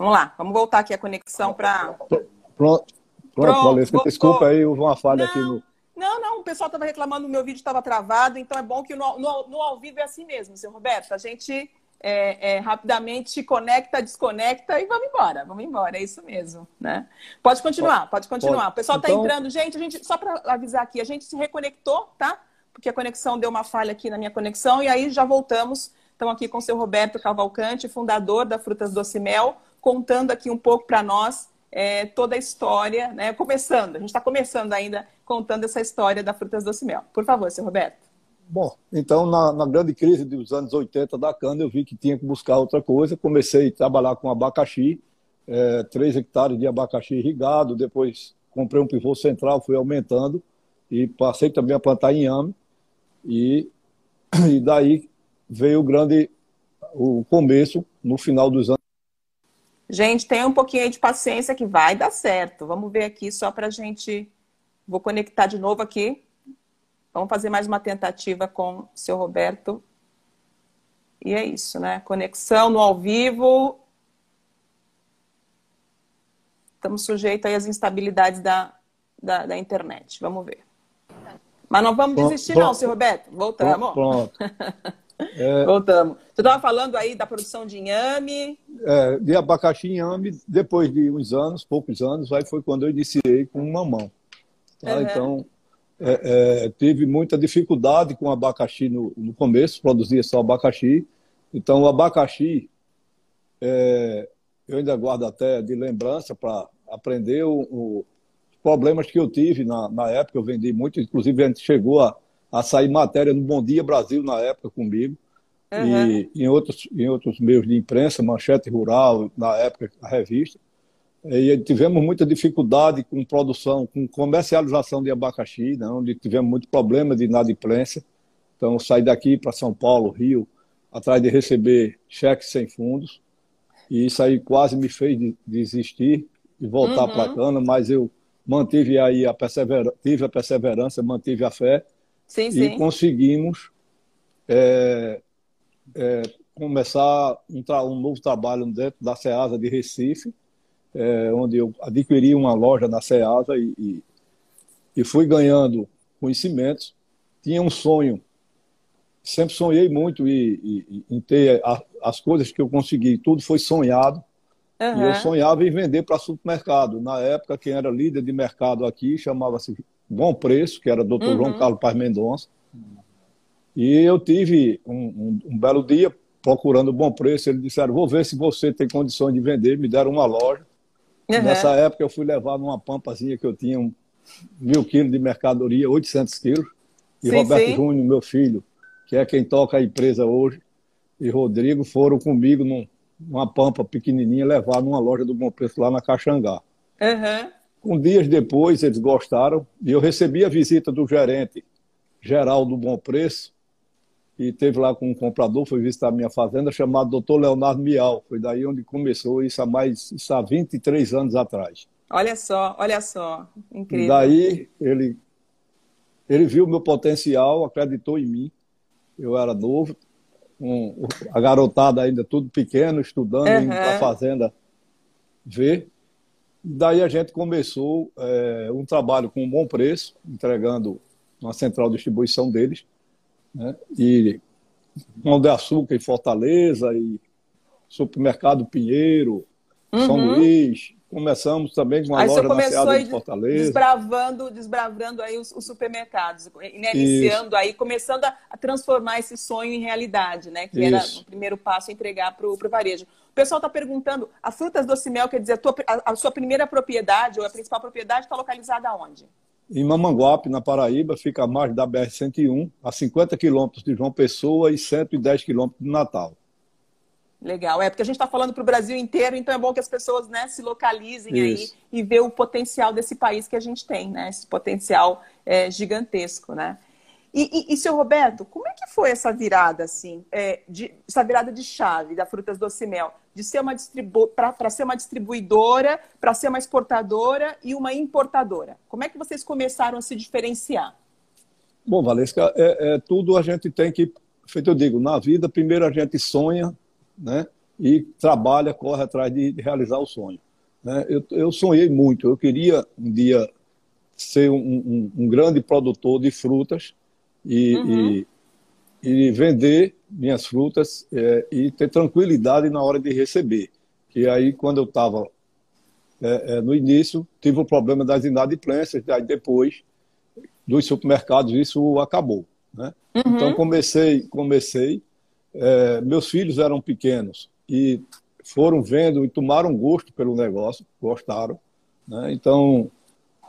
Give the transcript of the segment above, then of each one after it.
Vamos lá, vamos voltar aqui a conexão para. Pronto, pronto, Valesca, desculpa aí, houve uma falha não, aqui no. Não, não, o pessoal estava reclamando, o meu vídeo estava travado, então é bom que no, no, no, ao vivo é assim mesmo, seu Roberto. A gente é, é, rapidamente conecta, desconecta e vamos embora, vamos embora, é isso mesmo, né? Pode continuar, pode continuar. O pessoal está então... entrando, gente, a gente, só para avisar aqui, a gente se reconectou, tá? Porque a conexão deu uma falha aqui na minha conexão, e aí já voltamos. Estamos aqui com o seu Roberto Cavalcante, fundador da Frutas Doce Mel, contando aqui um pouco para nós é, toda a história, né? Começando, a gente está começando ainda contando essa história da Frutas Doce Mel. Por favor, seu Roberto. Bom, então na, na, grande crise dos anos 80 da cana, eu vi que tinha que buscar outra coisa. Comecei a trabalhar com abacaxi, é, 3 hectares de abacaxi irrigado, depois comprei um pivô central, fui aumentando e passei também a plantar inhame. E, e daí veio o grande o começo no final dos anos. Gente, tenha um pouquinho de paciência que vai dar certo. Vamos ver aqui só para a gente. Vou conectar de novo aqui Vamos fazer mais uma tentativa com o seu Roberto. E é isso, né? Conexão no ao vivo. Estamos sujeitos aí às instabilidades da, da, da internet. Vamos ver. Mas não vamos desistir, pronto, não, seu Roberto. Voltamos. Pronto. É, Voltamos. Você estava falando aí da produção de inhame. É, de abacaxi e inhame, depois de uns anos, poucos anos, aí foi quando eu iniciei com uma mão. Tá? Uhum. Então, é, é, tive muita dificuldade com abacaxi no, no, começo, produzia só abacaxi. Então, o abacaxi, é, eu ainda guardo até de lembrança para aprender o, o, os problemas que eu tive na, na época. Eu vendi muito, inclusive a gente chegou a, a sair matéria no Bom Dia Brasil na época comigo. Uhum. E em outros, em outros meios de imprensa, Manchete Rural, na época, a revista. E tivemos muita dificuldade com produção, com comercialização de abacaxi, né, onde tivemos muito problema de inadimplência. Então, saí daqui para São Paulo, Rio, atrás de receber cheques sem fundos. E isso aí quase me fez desistir e voltar uhum. para a cana, mas eu mantive aí a perseverança, tive a perseverança, mantive a fé sim, e sim. conseguimos é, é, começar um, um novo trabalho dentro da SEASA de Recife, é, onde eu adquiri uma loja na Ceasa e, e, e, fui ganhando conhecimentos. Tinha um sonho, sempre sonhei muito e, em ter a, as coisas que eu consegui, tudo foi sonhado. Uhum. E eu sonhava em vender para supermercado. Na época, quem era líder de mercado aqui chamava-se Bom Preço, que era Dr. Uhum. João Carlos Paz Mendonça. E eu tive um, um, um belo dia procurando bom preço. Eles disseram: Vou ver se você tem condições de vender. Me deram uma loja. Uhum. Nessa época eu fui levar numa pampazinha que eu tinha um mil quilos de mercadoria, 800 quilos. E sim, Roberto sim. Júnior, meu filho, que é quem toca a empresa hoje, e Rodrigo foram comigo num, numa pampa pequenininha levar numa loja do Bom Preço lá na Caxangá. Uhum. Um dias depois eles gostaram e eu recebi a visita do gerente geral do Bom Preço e teve lá com um comprador, foi visitar a minha fazenda, chamado Dr. Leonardo Mial. Foi daí onde começou isso há mais isso há 23 anos atrás. Olha só, olha só, incrível. E daí ele ele viu o meu potencial, acreditou em mim. Eu era novo, um, a garotada ainda tudo pequeno, estudando, uhum. indo para a fazenda ver. Daí a gente começou é, um trabalho com um bom preço, entregando uma central de distribuição deles né? e Pão de Açúcar em Fortaleza, e Supermercado Pinheiro, uhum. São Luís. Começamos também com uma aí loja na Seada de Fortaleza. Desbravando, desbravando aí os, os supermercados, né? iniciando aí, começando a, a, transformar esse sonho em realidade, né? Que Isso. era o primeiro passo entregar para o varejo. O pessoal está perguntando, a Frutas Doce Mel, quer dizer, a, tua, a, a sua primeira propriedade, ou a principal propriedade, está localizada onde? Em Mamanguape, na Paraíba, fica a margem da BR-101, a 50 quilômetros de João Pessoa e 110 quilômetros de Natal. Legal, é porque a gente está falando para o Brasil inteiro, então é bom que as pessoas né, se localizem Isso. aí e ver o potencial desse país que a gente tem, né? Esse potencial é, gigantesco, né? E, e, e, seu Roberto, como é que foi essa virada, assim, é, de, essa virada de chave da Frutas Doce Mel? De ser uma distribu para ser uma distribuidora, para ser uma exportadora e uma importadora. Como é que vocês começaram a se diferenciar? Bom, Valesca, é, é tudo a gente tem que, feito eu digo, na vida, primeiro a gente sonha, né? e trabalha, corre atrás de, de realizar o sonho. Né? Eu, eu, sonhei muito, eu queria um dia ser um, um, um grande produtor de frutas e, uhum. e, e vender minhas frutas é, e ter tranquilidade na hora de receber. Que aí, quando eu estava é, é, no início, tive o problema das inadimplências, aí depois dos supermercados isso acabou. Né? Uhum. Então comecei, comecei. É, meus filhos eram pequenos e foram vendo e tomaram gosto pelo negócio, gostaram. Né? Então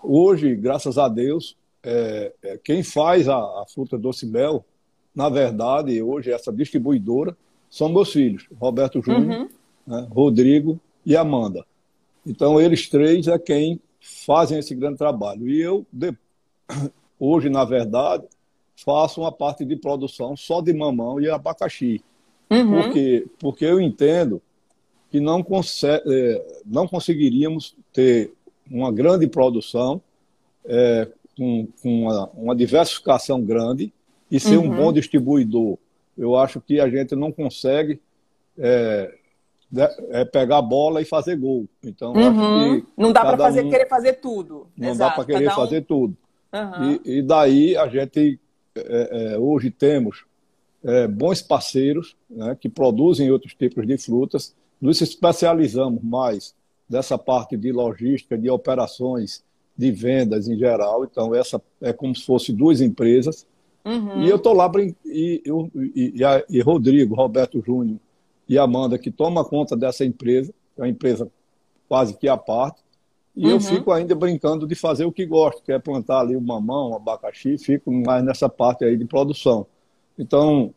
hoje, graças a Deus, é, é, quem faz a, a fruta doce mel, na verdade, hoje essa distribuidora são meus filhos, Roberto Júnior, uhum. né, Rodrigo e Amanda. Então eles três é quem fazem esse grande trabalho. E eu de, hoje, na verdade, faço uma parte de produção só de mamão e abacaxi. Uhum. Porque, porque eu entendo que não, consegue, é, não conseguiríamos ter uma grande produção é, com, com uma, uma, diversificação grande e ser uhum. um bom distribuidor. Eu acho que a gente não consegue é, é pegar a bola e fazer gol. Então, uhum. não dá para um, querer fazer tudo. Não Exato. dá para querer um... fazer tudo. Uhum. E, e, daí a gente é, é, hoje temos é, bons parceiros né, que produzem outros tipos de frutas. Nos especializamos mais dessa parte de logística, de operações, de vendas em geral. Então, essa é como se fosse duas empresas. Uhum. E eu estou lá, e, e, e, a, e Rodrigo, Roberto Júnior e Amanda, que toma conta dessa empresa, é uma empresa quase que à parte, e uhum. eu fico ainda brincando de fazer o que gosto, que é plantar ali o mamão, o abacaxi, fico mais nessa parte aí de produção. Então,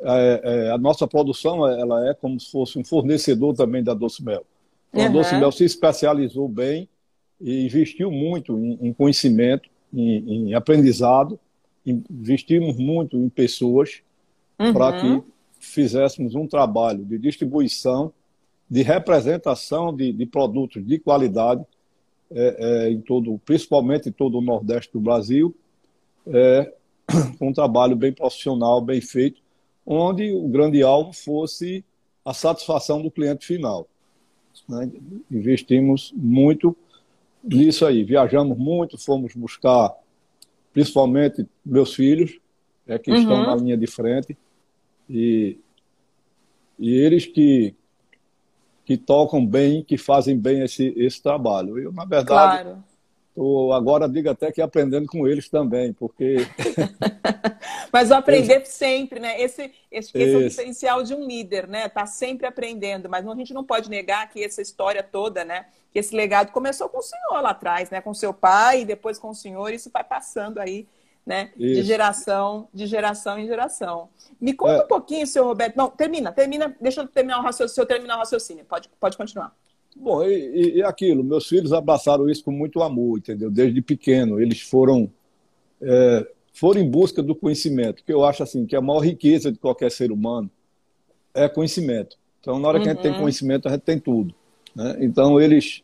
é, é, a nossa produção ela é como se fosse um fornecedor também da Doce Mel. Então, uhum. A Doce Mel se especializou bem e investiu muito em, em conhecimento, em, em, aprendizado, investimos muito em pessoas uhum. para que fizéssemos um trabalho de distribuição, de representação de, de produtos de qualidade é, é, em todo, principalmente em todo o Nordeste do Brasil, é, um trabalho bem profissional, bem feito, onde o grande alvo fosse a satisfação do cliente final. Né? Investimos muito nisso aí, viajamos muito, fomos buscar, principalmente meus filhos, é, que uhum. estão na linha de frente, e, e eles que que tocam bem, que fazem bem esse, esse trabalho. Eu, na verdade, claro. Tô agora digo até que aprendendo com eles também, porque. Mas o aprender sempre, né? Esse, esse, esse é o diferencial de um líder, né? Tá sempre aprendendo. Mas a gente não pode negar que essa história toda, né? Que esse legado começou com o senhor lá atrás, né? Com seu pai e depois com o senhor, isso vai passando aí né? De geração, de geração em geração. Me conta é. um pouquinho, senhor Roberto. Não, termina, termina. Deixa eu terminar o raciocínio, eu terminar o raciocínio. Pode, pode continuar. Bom, e, e, aquilo, meus filhos abraçaram isso com muito amor, entendeu? Desde pequeno, eles foram é, foram em busca do conhecimento, que eu acho assim que a maior riqueza de qualquer ser humano é conhecimento. Então, na hora que a gente tem uhum. conhecimento, a gente tem tudo. Né? Então, eles,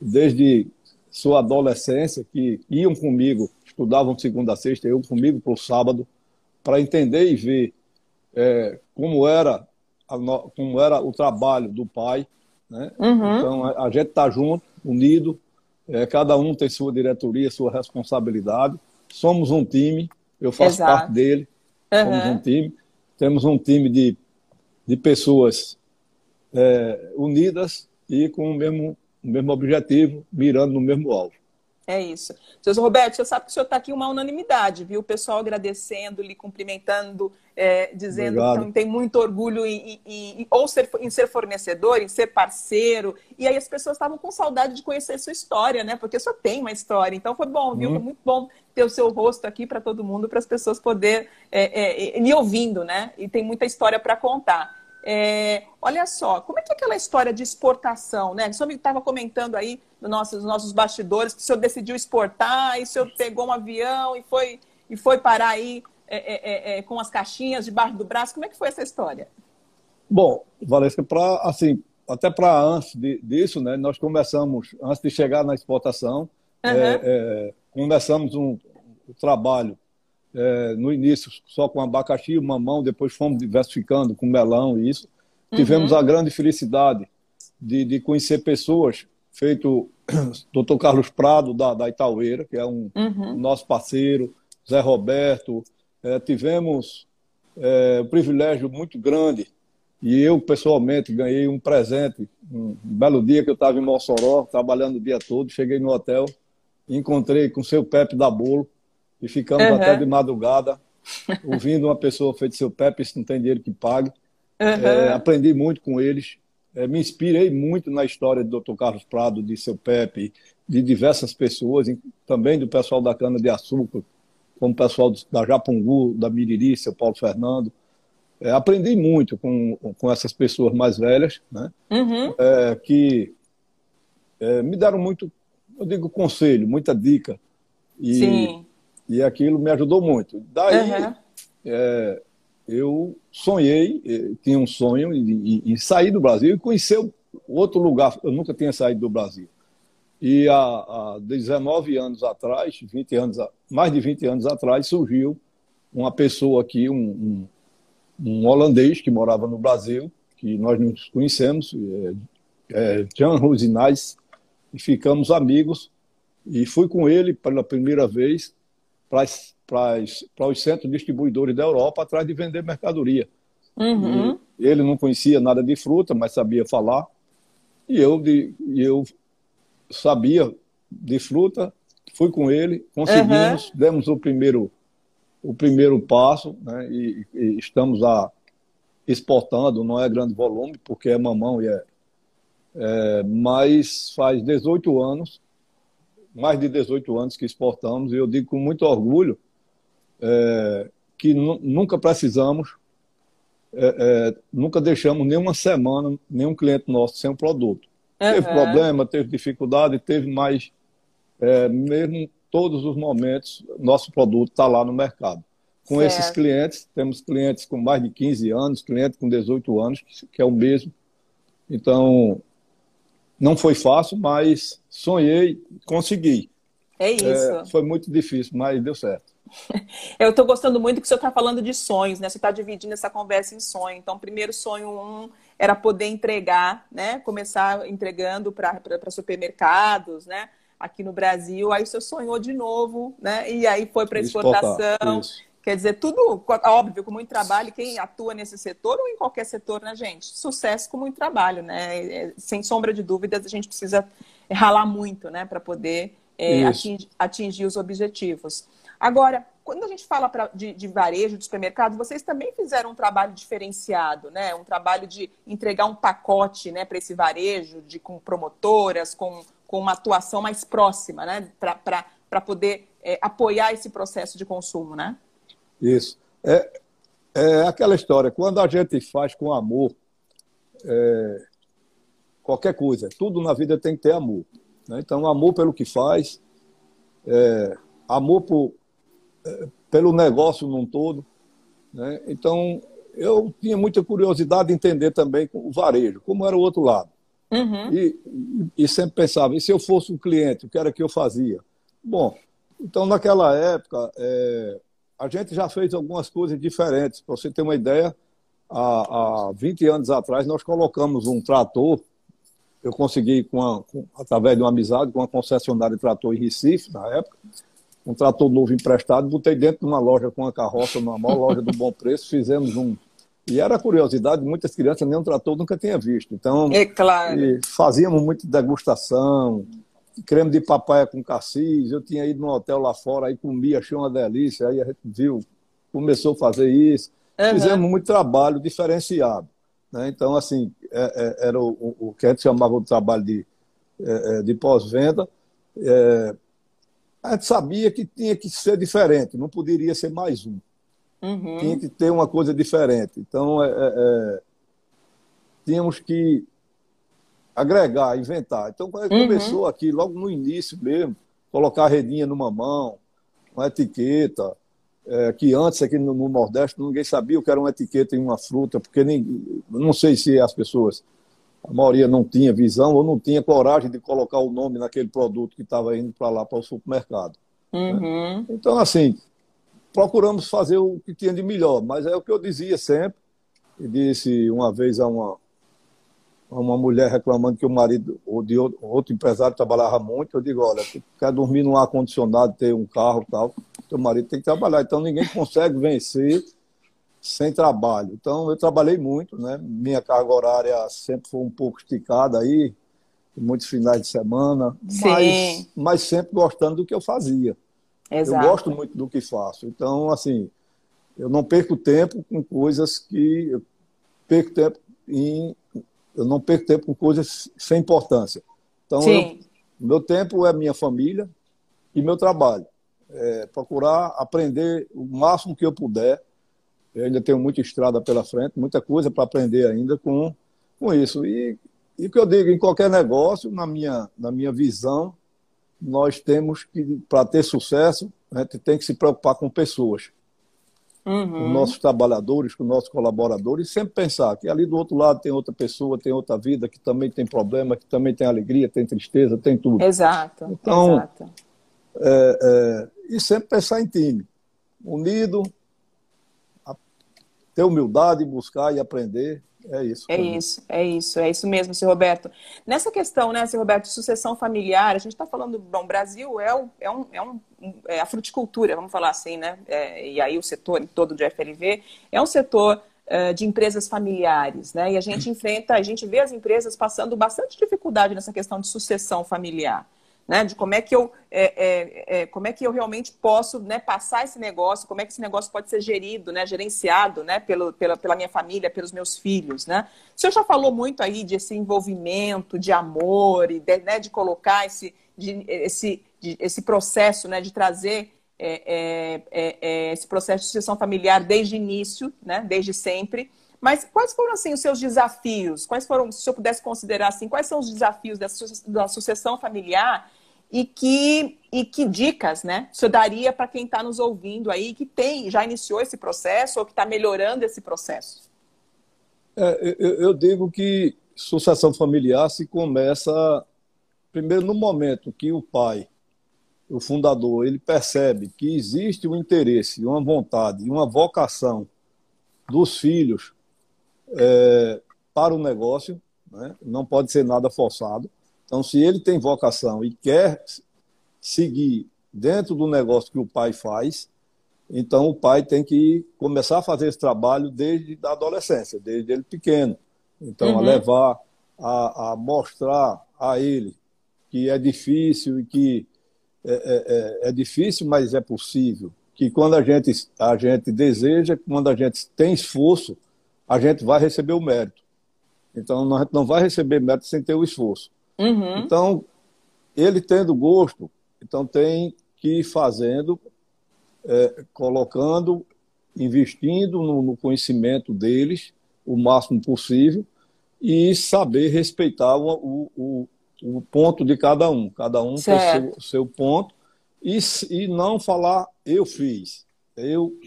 desde sua adolescência, que iam comigo estudavam segunda a sexta, eu comigo para o sábado, para entender e ver é, como, era a, como era o trabalho do pai. Né? Uhum. Então, a, a gente está junto, unido, é, cada um tem sua diretoria, sua responsabilidade. Somos um time, eu faço Exato. parte dele, uhum. somos um time. Temos um time de, de pessoas é, unidas e com o mesmo, o mesmo objetivo, mirando no mesmo alvo. É isso. Seu Roberto, você sabe que o senhor está aqui uma unanimidade, viu? O pessoal agradecendo, lhe cumprimentando, é, dizendo Obrigado. que tem muito orgulho em, em, em, ou ser, em ser fornecedor, em ser parceiro. E aí as pessoas estavam com saudade de conhecer sua história, né? Porque só tem uma história. Então foi bom, viu? Hum. Foi muito bom ter o seu rosto aqui para todo mundo, para as pessoas poderem é, é, me ouvindo, né? E tem muita história para contar. É, olha só, como é que é aquela história de exportação, né? O senhor estava comentando aí nos nossos, nossos bastidores que o senhor decidiu exportar, e o senhor pegou um avião e foi, e foi parar aí é, é, é, é com as caixinhas debaixo do braço. Como é que foi essa história? Bom, Valesca, para assim, até para antes de, disso, né, nós começamos, antes de chegar na exportação, uhum. começamos um, um trabalho é, no início só com abacaxi e mamão, depois fomos diversificando com melão e isso. Tivemos uhum. a grande felicidade de, de conhecer pessoas, feito Dr. Carlos Prado, da, da Itaueira, que é um uhum. nosso parceiro, Zé Roberto. É, tivemos é, um privilégio muito grande e eu, pessoalmente, ganhei um presente. Um belo dia que eu estava em Mossoró, trabalhando o dia todo, cheguei no hotel, encontrei com o seu Pepe da Bolo e ficamos uhum. até de madrugada, ouvindo uma pessoa feita seu Pepe, isso não tem dinheiro que pague. Uhum. É, aprendi muito com eles, é, me inspirei muito na história do Dr. Carlos Prado, de seu Pepe, de diversas pessoas, também do pessoal da Cana de Açúcar, como o pessoal da Japungu, da Miriri, seu Paulo Fernando. É, aprendi muito com, com essas pessoas mais velhas, né? Uhum. É, que é, me deram muito, eu digo, conselho, muita dica. E, Sim. E aquilo me ajudou muito. Daí, uhum. eu sonhei, é, tinha um sonho em, sair do Brasil e conhecer outro lugar. Eu nunca tinha saído do Brasil. E há, há 19 anos atrás, 20 anos, mais de 20 anos atrás, surgiu uma pessoa aqui, um, um um holandês que morava no Brasil, que nós nos conhecemos, é, é, Jan Rosinais, e ficamos amigos. E fui com ele pela primeira vez para, os centros distribuidores da Europa atrás de vender mercadoria. Uhum. ele não conhecia nada de fruta, mas sabia falar. E eu, de, eu sabia de fruta, fui com ele, conseguimos, uhum. demos o primeiro o primeiro passo, né, e, e, estamos a, exportando, não é grande volume, porque é mamão e é, é, mas faz 18 anos, mais de 18 anos que exportamos, e eu digo com muito orgulho é, que nunca precisamos, é, é, nunca deixamos nenhuma semana nenhum cliente nosso sem um produto. Uhum. Teve problema, teve dificuldade, teve mais, é, mesmo todos os momentos, nosso produto está lá no mercado. Com certo. esses clientes, temos clientes com mais de 15 anos, cliente com 18 anos, que é o mesmo. Então, não foi fácil, mas sonhei, consegui. É isso. É, foi muito difícil, mas deu certo. Eu estou gostando muito que o senhor está falando de sonhos, né? Você está dividindo essa conversa em sonho. Então, primeiro sonho um era poder entregar, né? Começar entregando para supermercados, né? aqui no Brasil, aí você sonhou de novo, né? E aí foi para exportação. Quer dizer, tudo, óbvio, com muito trabalho, quem atua nesse setor ou em qualquer setor, né, gente? Sucesso com muito trabalho, né? É, sem sombra de dúvidas, a gente precisa ralar muito, né, para poder é, atingir, atingir, os objetivos. Agora, quando a gente fala pra, de, de, varejo, de supermercado, vocês também fizeram um trabalho diferenciado, né? Um trabalho de entregar um pacote, né, para esse varejo, de com promotoras, com com uma atuação mais próxima, né? Para poder é, apoiar esse processo de consumo, né? Isso. É, é aquela história, quando a gente faz com amor, é, qualquer coisa, tudo na vida tem que ter amor. Né? Então, amor pelo que faz, é, amor por, é, pelo negócio num todo. Né? Então, eu tinha muita curiosidade de entender também o varejo, como era o outro lado. Uhum. E, e, sempre pensava, e se eu fosse um cliente, o que era que eu fazia? Bom, então naquela época, é, a gente já fez algumas coisas diferentes. Para você ter uma ideia, há, há 20 anos atrás, nós colocamos um trator, eu consegui, com, a, com através de uma amizade, com uma concessionária de trator em Recife, na época, um trator novo emprestado, botei dentro de uma loja com uma carroça normal, loja do bom preço, fizemos um e era curiosidade, muitas crianças nem um trator nunca tinha visto. Então, é claro. fazíamos muito degustação, creme de papaya com cassis. Eu tinha ido num hotel lá fora, aí comia, achei uma delícia. Aí a gente viu, começou a fazer isso. Uhum. Fizemos muito trabalho diferenciado. Né? Então, assim, é, é, era o, o, que a gente chamava de trabalho de, é, é de pós-venda. É, a gente sabia que tinha que ser diferente, não poderia ser mais um. Uhum. Tinha que ter uma coisa diferente. Então, é tínhamos que agregar, inventar. Então, quando uhum. começou aqui, logo no início mesmo, colocar a redinha numa mão, uma etiqueta, é, que antes aqui no, no, Nordeste ninguém sabia o que era uma etiqueta em uma fruta, porque nem, não sei se as pessoas, a maioria não tinha visão ou não tinha coragem de colocar o nome naquele produto que estava indo para lá, para o supermercado. Né? Uhum. Né? Então, assim, procuramos fazer o que tinha de melhor, mas é o que eu dizia sempre, e disse uma vez a uma, uma mulher reclamando que o marido ou de outro, outro empresário trabalhava muito, eu digo, olha, tu quer dormir num ar-condicionado, ter um carro e tal, teu marido tem que trabalhar. Então ninguém consegue vencer sem trabalho. Então eu trabalhei muito, né? Minha carga horária sempre foi um pouco esticada aí, muitos finais de semana, mas, mas sempre gostando do que eu fazia. Exato. Eu gosto muito do que faço. Então, assim, eu não perco tempo com coisas que eu perco tempo em eu não perco tempo com coisas sem importância. Então, eu, meu tempo é minha família e meu trabalho. É procurar aprender o máximo que eu puder. Eu ainda tenho muita estrada pela frente, muita coisa para aprender ainda com, com isso. E, e o que eu digo, em qualquer negócio, na minha, na minha visão, nós temos que, para ter sucesso, a gente tem que se preocupar com pessoas uhum. com nossos trabalhadores, com nossos colaboradores, e sempre pensar que ali do outro lado tem outra pessoa, tem outra vida, que também tem problema, que também tem alegria, tem tristeza, tem tudo. Exato. Então, exato. É, é, e sempre pensar em time, unido, ter humildade, buscar e aprender é isso. É isso, é isso, é isso mesmo, seu Roberto. Nessa questão, né, seu Roberto, de sucessão familiar, a gente está falando, bom, Brasil é, o, é, um, é, um, é a fruticultura, vamos falar assim, né? É, e aí o setor todo de FLV é um setor uh, de empresas familiares, né? E a gente enfrenta, a gente vê as empresas passando bastante dificuldade nessa questão de sucessão familiar né? De como é que eu, é, é, é, como é que eu realmente posso né, passar esse negócio, como é que esse negócio pode ser gerido, né, gerenciado, né, pelo, pela, pela minha família, pelos meus filhos, né? O senhor já falou muito aí desse envolvimento, de amor e de, né, de colocar esse, de, esse, de, esse processo, né, de trazer é, é, é, esse processo de sucessão familiar desde o início, né, desde sempre. Mas quais foram assim os seus desafios? Quais foram, se senhor pudesse considerar assim, quais são os desafios da sucessão familiar e que, e que dicas, né, senhor daria para quem está nos ouvindo aí que tem, já iniciou esse processo ou que está melhorando esse processo? É, eu, eu digo que sucessão familiar se começa primeiro no momento que o pai, o fundador, ele percebe que existe um interesse, uma vontade, uma vocação dos filhos é, para o negócio, né? não pode ser nada forçado. Então, se ele tem vocação e quer seguir dentro do negócio que o pai faz, então o pai tem que começar a fazer esse trabalho desde a adolescência, desde ele pequeno. Então, uhum. a levar, a, a, mostrar a ele que é difícil e que é, é, é, é difícil, mas é possível. Que quando a gente, a gente deseja, quando a gente tem esforço, a gente vai receber o mérito. Então, a gente não vai receber mérito sem ter o esforço. Uhum. Então, ele tendo gosto, então tem que ir fazendo, é, colocando, investindo no, no, conhecimento deles o máximo possível e saber respeitar o, o, o ponto de cada um. Cada um certo. tem seu, seu ponto e, e não falar eu fiz, eu,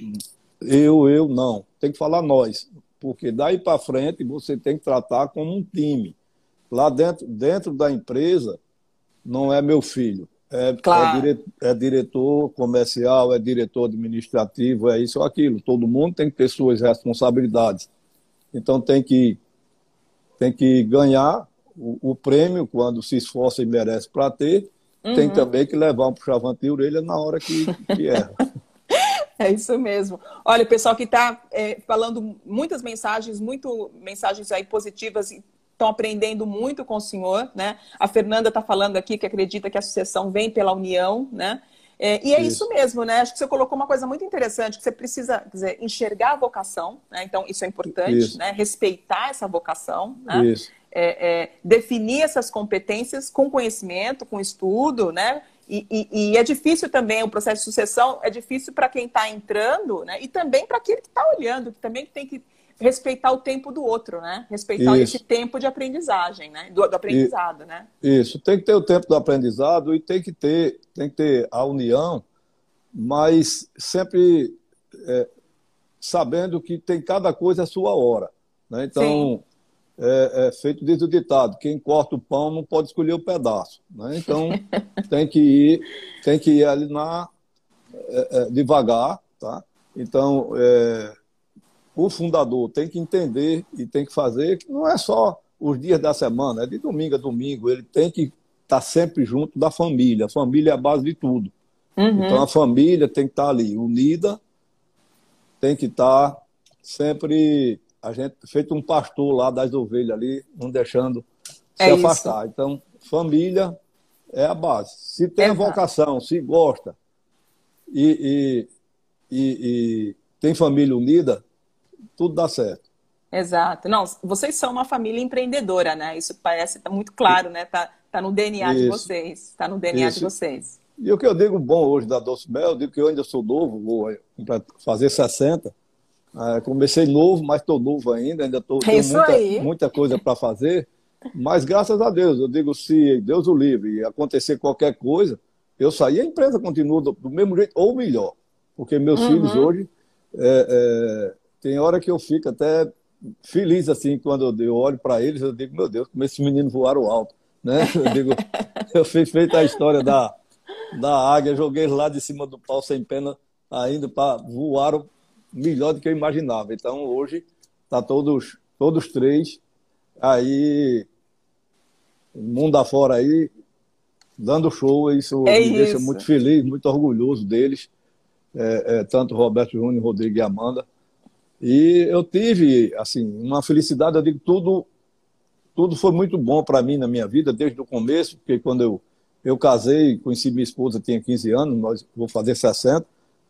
eu, eu, não. Tem que falar nós porque daí para frente você tem que tratar como um time. Lá dentro, dentro da empresa, não é meu filho. É, é claro. é, dire, é, diretor comercial, é diretor administrativo, é isso ou aquilo. Todo mundo tem que ter suas responsabilidades. Então tem que, tem que ganhar o, o prêmio quando se esforça e merece para ter. Uhum. Tem também que levar um puxavante de orelha na hora que, que erra. É isso mesmo. Olha, o pessoal que está é, falando muitas mensagens, muito mensagens aí positivas, estão aprendendo muito com o senhor, né? A Fernanda está falando aqui que acredita que a sucessão vem pela união, né? É, e é isso. isso. mesmo, né? Acho que você colocou uma coisa muito interessante, que você precisa dizer, enxergar a vocação, né? Então, isso é importante, isso. né? Respeitar essa vocação, né? Isso. É, é, definir essas competências com conhecimento, com estudo, né? E, e, e, é difícil também o processo de sucessão, é difícil para quem está entrando, né? E também para aquele que está olhando, que também tem que respeitar o tempo do outro, né? Respeitar Isso. esse tempo de aprendizagem, né? Do, do aprendizado, e, né? Isso, tem que ter o tempo do aprendizado e tem que ter, tem que ter a união, mas sempre é, sabendo que tem cada coisa a sua hora. Né? Então, Sim é, é feito desde o ditado: quem corta o pão não pode escolher o pedaço. Né? Então tem que ir, tem que ir ali na é, é, devagar, tá? Então é, o fundador tem que entender e tem que fazer que não é só os dias da semana, é de domingo a domingo, ele tem que estar tá sempre junto da família. A família é a base de tudo. Uhum. Então a família tem que estar tá ali unida, tem que estar tá sempre a gente feito um pastor lá das ovelhas ali, não deixando se é afastar. Isso. Então, família é a base. Se tem a vocação, se gosta e, e, e, e tem família unida, tudo dá certo. Exato. Não, vocês são uma família empreendedora, né? Isso parece tá muito claro, né? Tá, tá no DNA Isso. de vocês. Está no DNA Isso. de vocês. E o que eu digo bom hoje da Doce Mel, eu digo que eu ainda sou novo, vou fazer 60. É, comecei novo, mas estou novo ainda, ainda estou é muita, muita coisa para fazer. Mas graças a Deus, eu digo, se Deus o livre acontecer qualquer coisa, eu sair, a empresa continua do, do mesmo jeito ou melhor. Porque meus uhum. filhos hoje, é, é, tem hora que eu fico até feliz assim, quando eu olho para eles, eu digo, meu Deus, como esses meninos voaram alto. Né? Eu digo, eu fiz feita a história da, da águia, joguei lá de cima do pau sem pena ainda para voar melhor do que eu imaginava. Então hoje tá todos todos três aí mundo afora aí dando show. Isso é me isso. deixa muito feliz, muito orgulhoso deles, é, é, tanto Roberto Júnior, Rodrigo e Amanda. E eu tive assim uma felicidade. Eu digo tudo tudo foi muito bom para mim na minha vida desde o começo, porque quando eu eu casei, conheci minha esposa, tinha 15 anos, nós vou fazer 60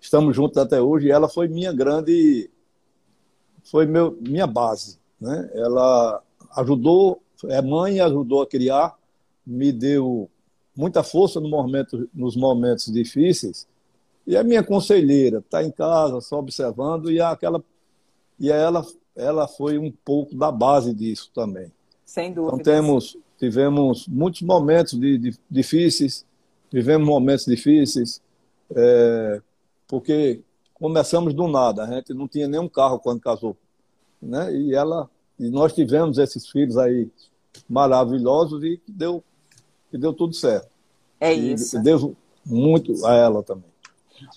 estamos juntos até hoje, e ela foi minha grande, foi meu, minha base. Né? Ela ajudou, é mãe, ajudou a criar, me deu muita força no momento, nos momentos difíceis, e é minha conselheira, está em casa, só observando, e aquela e ela, ela foi um pouco da base disso também. Sem dúvida. Então temos, tivemos muitos momentos de, de, difíceis, vivemos momentos difíceis, é, porque começamos do nada, a gente não tinha nenhum carro quando casou, né? E ela e nós tivemos esses filhos aí maravilhosos e que deu que deu tudo certo. É isso. E devo muito a ela também.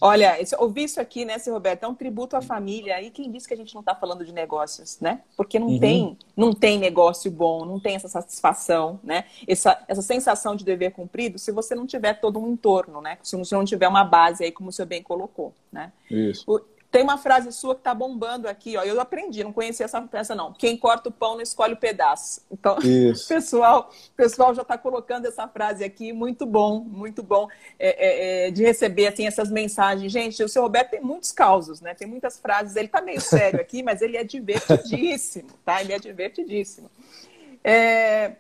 Olha, ouvir isso aqui, né, seu Roberto, é um tributo à família. E quem disse que a gente não está falando de negócios, né? Porque não, uhum. tem, não tem negócio bom, não tem essa satisfação, né? Essa, essa sensação de dever cumprido se você não tiver todo um entorno, né? Se você não tiver uma base aí, como o senhor bem colocou, né? Isso. O, tem uma frase sua que está bombando aqui, ó. Eu aprendi, não conhecia essa peça, não. Quem corta o pão não escolhe o pedaço. Então, o pessoal, pessoal já está colocando essa frase aqui, muito bom, muito bom é, é, é, de receber assim, essas mensagens. Gente, o seu Roberto tem muitos causos, né? Tem muitas frases. Ele está meio sério aqui, mas ele é divertidíssimo, tá? Ele é divertidíssimo. É,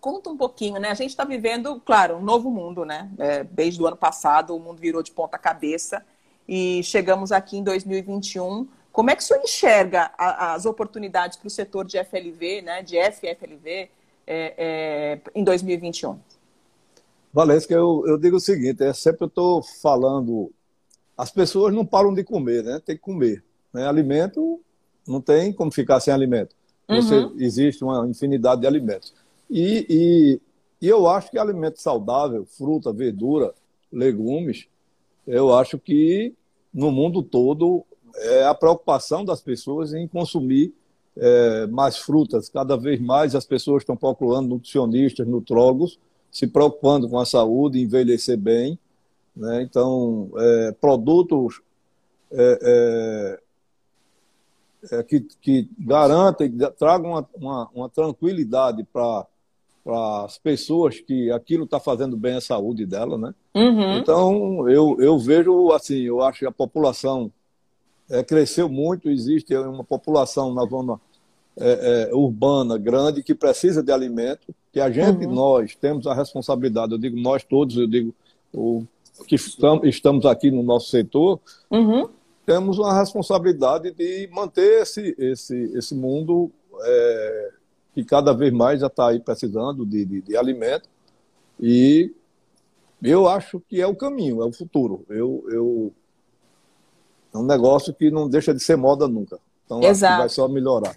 conta um pouquinho, né? A gente está vivendo, claro, um novo mundo, né? É, desde o ano passado, o mundo virou de ponta cabeça e chegamos aqui em 2021. Como é que o senhor enxerga a, as oportunidades para o setor de FLV, né, de FFLV, é, é, em 2021? Valesca, eu, eu digo o seguinte, é, sempre eu estou falando, as pessoas não param de comer, né? Tem que comer. Né? Alimento, não tem como ficar sem alimento. Você, uhum. Existe uma infinidade de alimentos. E, e, e eu acho que alimento saudável, fruta, verdura, legumes, eu acho que no mundo todo é a preocupação das pessoas em consumir é, mais frutas. Cada vez mais as pessoas estão procurando nutricionistas, nutrólogos, se preocupando com a saúde, envelhecer bem. Né? Então, é, produtos é, é, é que, que garantem, tragam uma, uma, uma tranquilidade para para as pessoas que aquilo está fazendo bem à saúde dela, né? Uhum. Então, eu, eu vejo assim, eu acho que a população é, cresceu muito, existe uma população na zona é, é, urbana grande que precisa de alimento, que a gente, uhum. nós, temos a responsabilidade, eu digo nós todos, eu digo o, que estamos aqui no nosso setor, uhum. temos uma responsabilidade de manter esse, esse, esse mundo é, que cada vez mais já está aí precisando de, de, de, alimento. E eu acho que é o caminho, é o futuro. Eu, eu, é um negócio que não deixa de ser moda nunca. Então, Exato. vai só melhorar.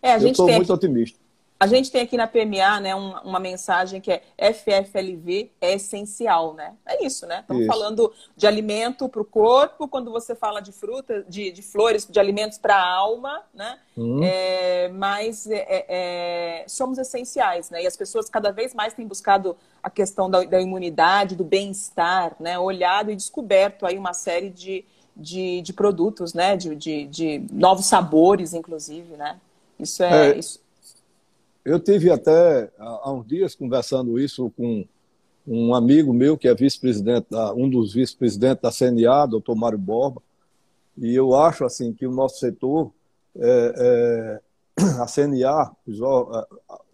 É, eu estou muito otimista. A gente tem aqui na PMA né, uma, uma, mensagem que é FFLV é essencial, né? É isso, né? Estamos falando de alimento para o corpo, quando você fala de frutas, de, de flores, de alimentos para a alma, né? Uhum. É, mas é, é, é, somos essenciais, né? E as pessoas cada vez mais têm buscado a questão da, da imunidade, do bem-estar, né? Olhado e descoberto aí uma série de, de, de produtos, né? De, de, de novos sabores, inclusive, né? Isso é, é, isso, eu tive até há uns dias conversando isso com um amigo meu que é vice-presidente, um dos vice-presidentes da CNA, doutor Mário Borba, e eu acho assim que o nosso setor, é, é, a CNA,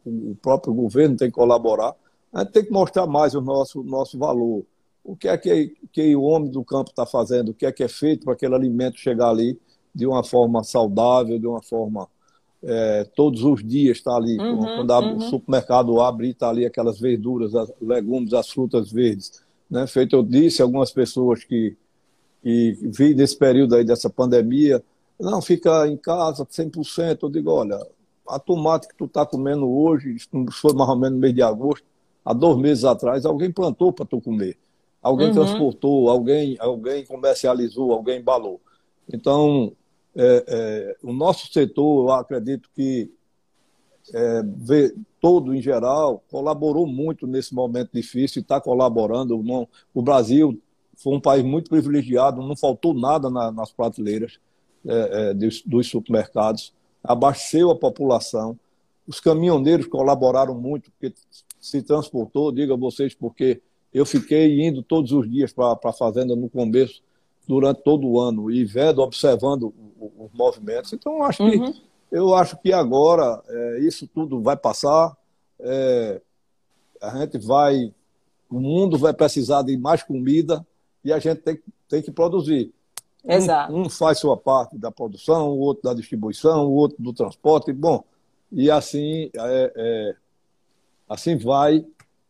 o próprio governo tem que colaborar, a gente tem que mostrar mais o nosso, nosso valor. O que é que, que o homem do campo está fazendo, o que é que é feito para aquele alimento chegar ali de uma forma saudável, de uma forma é, todos os dias está ali. Uhum, quando uhum. o supermercado abre, está ali aquelas verduras, as legumes, as frutas verdes. Né? Feito eu disse, algumas pessoas que, que vi nesse período aí dessa pandemia, não, fica em casa 100%. Eu digo, olha, a tomate que tu está comendo hoje, foi mais ou menos no mês de agosto, há dois meses atrás, alguém plantou para tu comer. Alguém uhum. transportou, alguém, alguém comercializou, alguém embalou. Então, é, é, o nosso setor, eu acredito que é, todo em geral colaborou muito nesse momento difícil e está colaborando. Não, o Brasil foi um país muito privilegiado, não faltou nada na, nas prateleiras é, é, dos, dos, supermercados, abasteceu a população. Os caminhoneiros colaboraram muito, porque se transportou, diga vocês, porque eu fiquei indo todos os dias para a fazenda no começo durante todo o ano e vendo, observando os movimentos. Então, acho que, uhum. eu acho que agora é, isso tudo vai passar. É, a gente vai. O mundo vai precisar de mais comida e a gente tem, tem que produzir. Exato. Um, um faz sua parte da produção, o outro da distribuição, o outro do transporte. Bom, e assim, é, é, assim vai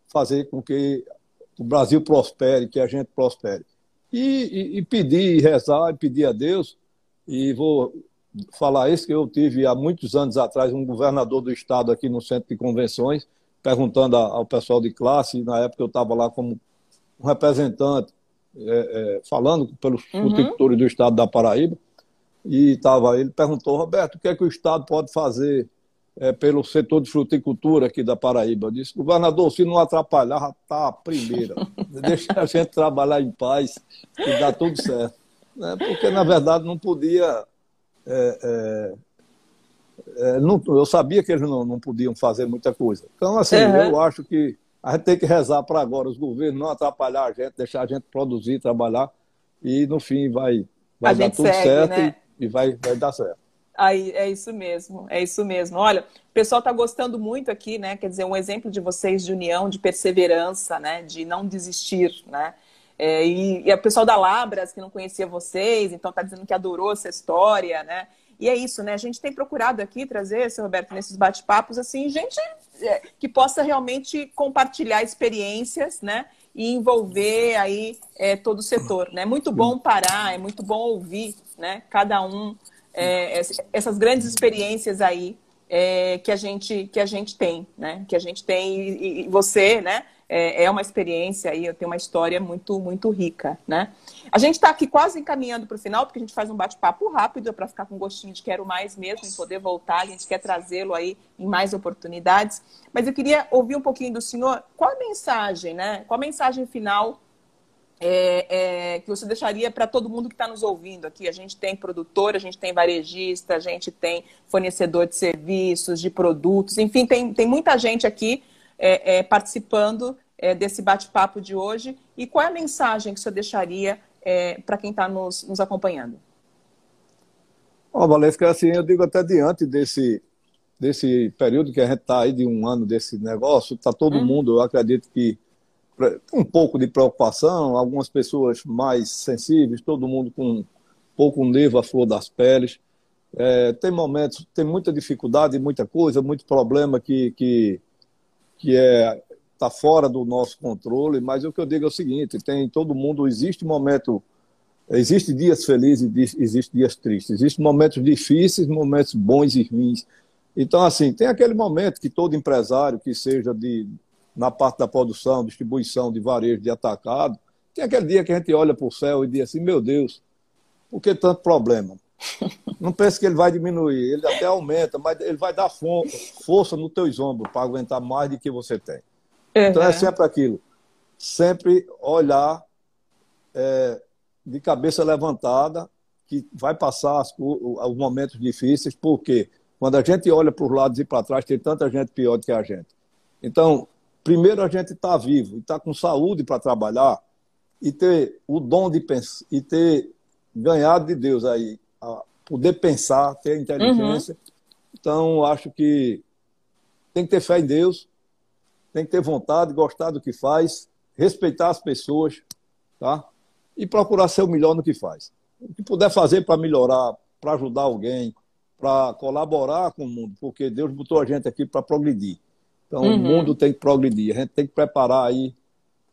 fazer com que o Brasil prospere, que a gente prospere e, e, e pedir, e rezar, e pedir a Deus. E vou falar isso que eu tive há muitos anos atrás um governador do estado aqui no centro de convenções perguntando ao pessoal de classe na época eu estava lá como um representante é, é, falando pelos uhum. do estado da Paraíba e estava ele perguntou Roberto o que é que o estado pode fazer é, pelo setor de fruticultura aqui da Paraíba. Eu disse, governador, se não atrapalhar, está a primeira. Deixa a gente trabalhar em paz e dá tudo certo. Né? Porque, na verdade, não podia. É, é, é, não, eu sabia que eles não, não podiam fazer muita coisa. Então, assim, uhum. eu acho que a gente tem que rezar para agora os governos não atrapalhar a gente, deixar a gente produzir, trabalhar e, no fim, vai, vai dar tudo segue, certo né? e, e vai, vai dar certo. Aí, é isso mesmo, é isso mesmo. Olha, o pessoal está gostando muito aqui, né? Quer dizer, um exemplo de vocês de união, de perseverança, né? De não desistir, né? É, e, e o pessoal da Labras, que não conhecia vocês, então está dizendo que adorou essa história, né? E é isso, né? A gente tem procurado aqui trazer, seu Roberto, nesses bate-papos, assim, gente é, que possa realmente compartilhar experiências, né? E envolver aí é, todo o setor, né? Muito bom parar, é muito bom ouvir, né? Cada um é, essas grandes experiências aí é, que a gente que a gente tem, né? Que a gente tem e, e você, né? É, é, uma experiência aí, eu tenho uma história muito muito rica, né? A gente está aqui quase encaminhando para o final, porque a gente faz um bate-papo rápido para ficar com gostinho de quero mais mesmo, em poder voltar. A gente quer trazê-lo aí em mais oportunidades. Mas eu queria ouvir um pouquinho do senhor. Qual a mensagem, né? Qual a mensagem final é, é, que você deixaria para todo mundo que está nos ouvindo aqui? A gente tem produtor, a gente tem varejista, a gente tem fornecedor de serviços, de produtos, enfim, tem, tem muita gente aqui é, é participando é, desse bate-papo de hoje. E qual é a mensagem que você deixaria é, para quem está nos, nos acompanhando? Oh, Valesca, assim, eu digo até diante desse, desse período que a gente está aí de um ano desse negócio, está todo uhum. mundo, eu acredito que um pouco de preocupação, algumas pessoas mais sensíveis, todo mundo com um pouco nervo à flor das peles. É, tem momentos, tem muita dificuldade, muita coisa, muito problema que, que, que é está fora do nosso controle, mas o que eu digo é o seguinte, tem todo mundo, existe momento, existe dias felizes existe dias tristes, existem momentos difíceis, momentos bons e ruins, Então, assim, tem aquele momento que todo empresário que seja de na parte da produção, distribuição de varejo, de atacado, tem aquele dia que a gente olha para o céu e diz assim, meu Deus, por que tanto problema? Não pense que ele vai diminuir, ele até aumenta, mas ele vai dar força nos teus ombros para aguentar mais do que você tem. Uhum. Então é sempre aquilo, sempre olhar é, de cabeça levantada, que vai passar os, os momentos difíceis, porque quando a gente olha para os lados e para trás, tem tanta gente pior do que a gente. Então, primeiro a gente está vivo e está com saúde para trabalhar e ter o dom de pensar e ter ganhado de Deus aí, poder pensar, ter inteligência. Uhum. Então, acho que tem que ter fé em Deus, tem que ter vontade, gostar do que faz, respeitar as pessoas, tá? E procurar ser o melhor no que faz. O que puder fazer para melhorar, para ajudar alguém, para colaborar com o mundo, porque Deus botou a gente aqui para progredir. Então, uhum. o mundo tem que progredir. A gente tem que preparar aí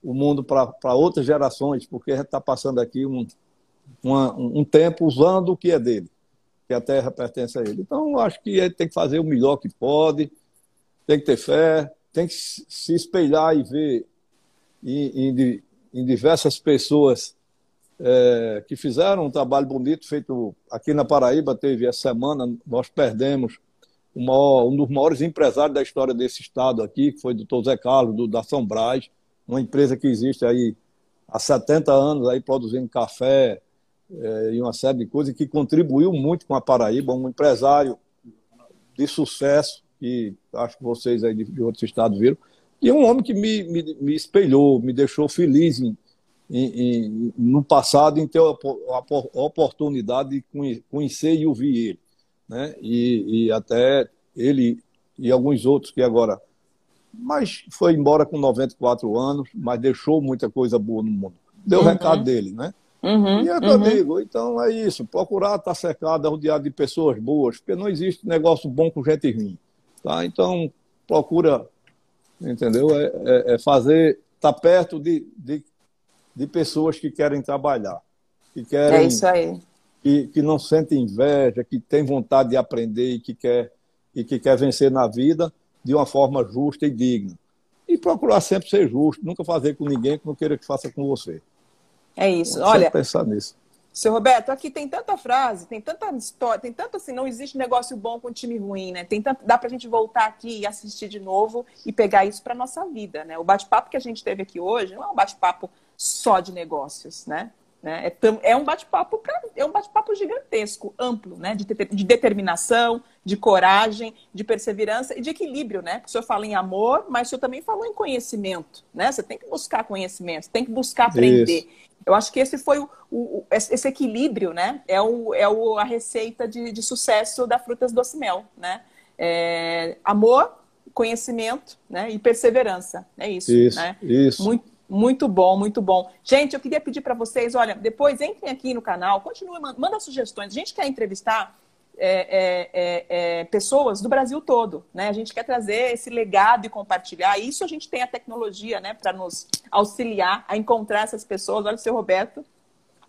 o mundo para outras gerações, porque a gente está passando aqui um, uma, um tempo usando o que é dele, que a terra pertence a ele. Então, acho que gente tem que fazer o melhor que pode, tem que ter fé, tem que se espelhar e ver em, em, em diversas pessoas é, que fizeram um trabalho bonito feito aqui na Paraíba. Teve essa semana, nós perdemos maior, um dos maiores empresários da história desse estado aqui, que foi o doutor Zé Carlos, do, da São Brás, uma empresa que existe aí há 70 anos aí produzindo café é, e uma série de coisas, que contribuiu muito com a Paraíba, um empresário de sucesso, que acho que vocês aí de, de outros estados viram, e um homem que me, me, me espelhou, me deixou feliz em, em, em, no passado em ter a, a oportunidade de conhecer e ouvir ele né? E, e até ele e alguns outros que agora. Mas foi embora com 94 anos, mas deixou muita coisa boa no mundo. Deu uhum. o recado dele, né? Uhum, e é que uhum. eu digo, então é isso, procurar estar cercado, rodeado de pessoas boas, porque não existe negócio bom com gente ruim. Tá? Então, procura, entendeu? É, é, é fazer, estar tá perto de, de, de, pessoas que querem trabalhar, que querem é isso aí que, que não sente inveja, que tem vontade de aprender e que quer e que quer vencer na vida de uma forma justa e digna. E procurar sempre ser justo, nunca fazer com ninguém que não queira que faça com você. É isso. Olha, pensar nisso. Seu Roberto, aqui tem tanta frase, tem tanta história, tem tanto assim, não existe negócio bom com time ruim, né? Tem tanto, dá pra gente voltar aqui e assistir de novo e pegar isso para nossa vida, né? O bate-papo que a gente teve aqui hoje não é um bate-papo só de negócios, né? Né? É, é um bate-papo é um bate-papo gigantesco, amplo, né? De, de, determinação, de coragem, de perseverança e de equilíbrio, né? o senhor fala em amor, mas o senhor também falou em conhecimento, né? Você tem que buscar conhecimento, tem que buscar aprender. Isso. Eu acho que esse foi o, o, esse equilíbrio, né? É, o, é o, a receita de, de sucesso da Frutas Doce Mel, né? É, amor, conhecimento, né? E perseverança, é isso. Isso. Né? Isso. Muito, muito bom, muito bom. Gente, eu queria pedir para vocês, olha, depois entrem aqui no canal, continue, manda sugestões. A gente quer entrevistar é, é, é, é, pessoas do Brasil todo, né? A gente quer trazer esse legado e compartilhar. Isso a gente tem a tecnologia, né, para nos auxiliar a encontrar essas pessoas. Olha o seu Roberto.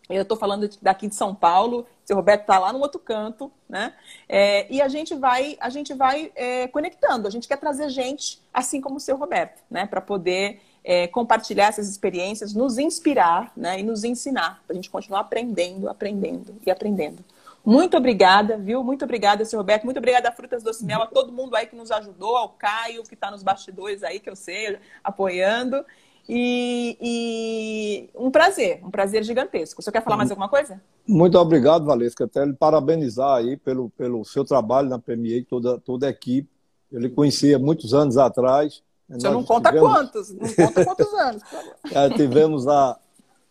Eu estou falando daqui de São Paulo, o seu Roberto está lá no outro canto, né? É, e a gente vai, a gente vai é, conectando. A gente quer trazer gente assim como o seu Roberto, né, para poder é, compartilhar essas experiências, nos inspirar né, e nos ensinar, para a gente continuar aprendendo, aprendendo e aprendendo. Muito obrigada, viu? Muito obrigada, seu Roberto. Muito obrigada Frutas Doce Mel, a todo mundo aí que nos ajudou, ao Caio, que está nos bastidores aí, que eu sei, apoiando. E, e, um prazer, um prazer gigantesco. Você quer falar mais alguma coisa? Muito obrigado, Valesca. Até lhe parabenizar aí pelo, pelo seu trabalho na PME, toda, toda a equipe. Eu conhecia muitos anos atrás você não conta tivemos... quantos, não conta quantos anos. É, tivemos a,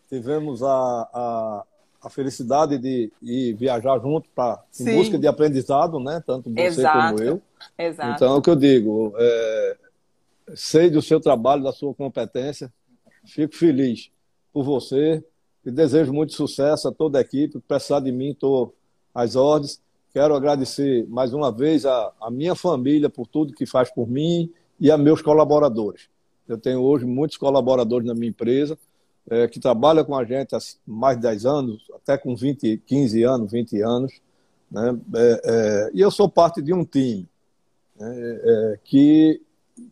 tivemos a, a, a, felicidade de ir viajar junto pra, em busca de aprendizado, né? Tanto você Exato. como eu. Exato. Então, é o que eu digo. É, sei do seu trabalho, da sua competência. Fico feliz por você e desejo muito sucesso a toda a equipe. Precisar de mim, estou às ordens. Quero agradecer mais uma vez a, a minha família por tudo que faz por mim e a meus colaboradores. Eu tenho hoje muitos colaboradores na minha empresa é, que trabalham com a gente há mais de 10 anos, até com 20, 15 anos, 20 anos. Né? É, é, e eu sou parte de um time. é, é, que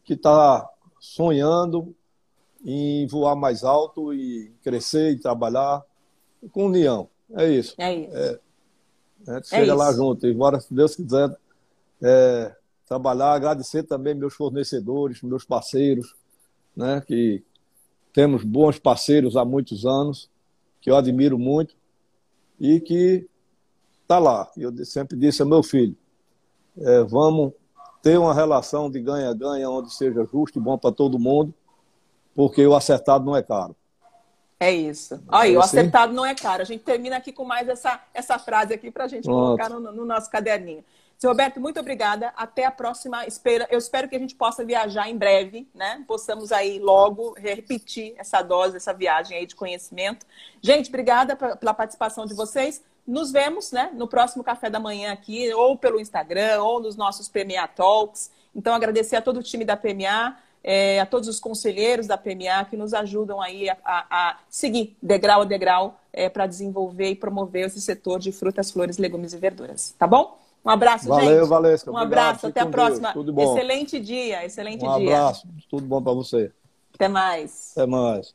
está sonhando em voar mais alto e crescer e trabalhar com união. É isso. É isso. É, a gente chega é lá junto. E bora, se Deus quiser, é, trabalhar, agradecer também meus fornecedores, meus parceiros, né, que temos bons parceiros há muitos anos, que eu admiro muito e que está lá. Eu sempre disse ao meu filho, é, vamos ter uma relação de ganha-ganha onde seja justo e bom para todo mundo, porque o acertado não é caro. É isso. Aí, é o assim? acertado não é caro. A gente termina aqui com mais essa, essa frase aqui para a gente Pronto. colocar no, no nosso caderninho. Seu Roberto, muito obrigada. Até a próxima. Eu espero que a gente possa viajar em breve, né? Possamos aí logo repetir essa dose, essa viagem aí de conhecimento. Gente, obrigada pela participação de vocês. Nos vemos, né, no próximo café da manhã aqui, ou pelo Instagram, ou nos nossos PMA Talks. Então, agradecer a todo o time da PMA, é, a todos os conselheiros da PMA que nos ajudam aí a, a, a seguir degrau a degrau é, para desenvolver e promover esse setor de frutas, flores, legumes e verduras. Tá bom? Um abraço, valeu, gente. Valeu, Valesca. Um abraço, até a próxima. Tudo bom. Excelente dia, excelente um dia. Um abraço, tudo bom para você. Até mais. Até mais.